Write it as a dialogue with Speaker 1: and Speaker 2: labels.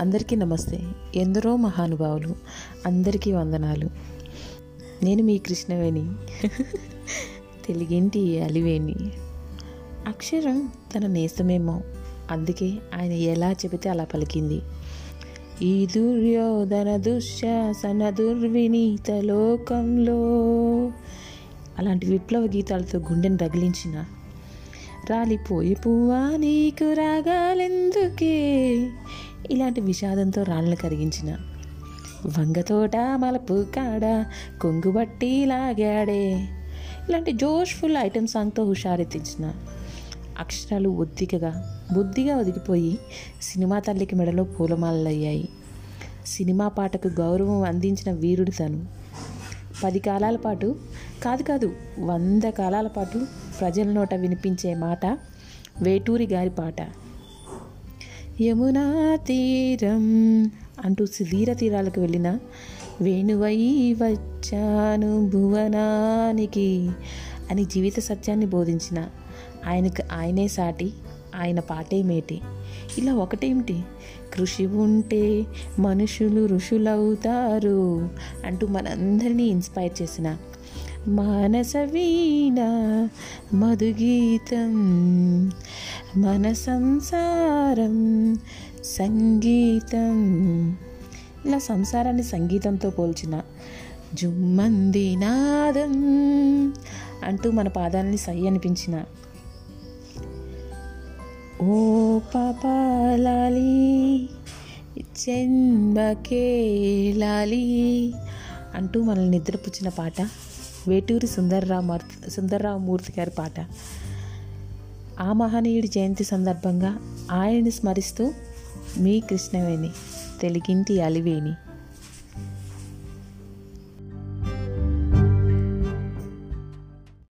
Speaker 1: అందరికీ నమస్తే. ఎందరో మహానుభావులు అందరికీ వందనాలు. నేను మీ కృష్ణవేణి. తెలుగింటి అలివేణి? అక్షరం తన నేస్తమేమో. అందుకే ఆయన ఎలా చెబితే అలా పలికింది. ఈ దుర్యోధన దుశ్శాసన దుర్వినీత లోకంలో అలాంటి విప్లవ గీతాలతో గుండెను రగిలించిన రాలిపోయి పువ్వా నీకు రాగాలెందుకే? ఇలాంటి విషాదంతో రాళ్ళను కరిగించిన. వంగతోట మలపు కాడ కొంగుబట్టి లాగాడే. ఇలాంటి జోష్ఫుల్ ఐటమ్ సాంగ్తో హుషారెత్తించిన. అక్షరాలు ఒద్దికగా బుద్ధిగా ఒదిగిపోయి సినిమా తల్లికి మెడలో పూలమాలయ్యాయి సినిమా పాటకు గౌరవం అందించిన వీరుడు తను. పది కాలాల పాటు కాదు కాదు వంద కాలాల పాటు ప్రజల నోట వినిపించే మాట వేటూరి గారి పాట. యమునా తీరం అంటూ సుధీర తీరాలకు వెళ్ళిన వేణువై వచ్చాను భువనానికి అని జీవిత సత్యాన్ని బోధించిన ఆయనకు ఆయనే సాటి ఆయన పాటే మేటి. ఇలా ఒకటేమిటి? కృషి ఉంటే మనుషులు ఋషులవుతారు అంటూ మనందరినీ ఇన్స్పైర్ చేసిన మానస వీణ మధుగీతం మన సంసారం సంగీతం. ఇలా సంసారాన్ని సంగీతంతో పోల్చిన జుమ్మంది నాదం అంటూ మన పాదాలని సై అనిపించిన ఓ పాపాలాలి జన్మకే లాలి అంటూ మనల్ని నిద్రపుచ్చిన పాట వేటూరి సుందర్రావు మూర్తి సుందర్రావు మూర్తి గారి పాట. ఆ మహనీయుడి జయంతి సందర్భంగా ఆయన్ని స్మరిస్తూ మీ కృష్ణవేణి తెలుగింటి అలివేణి.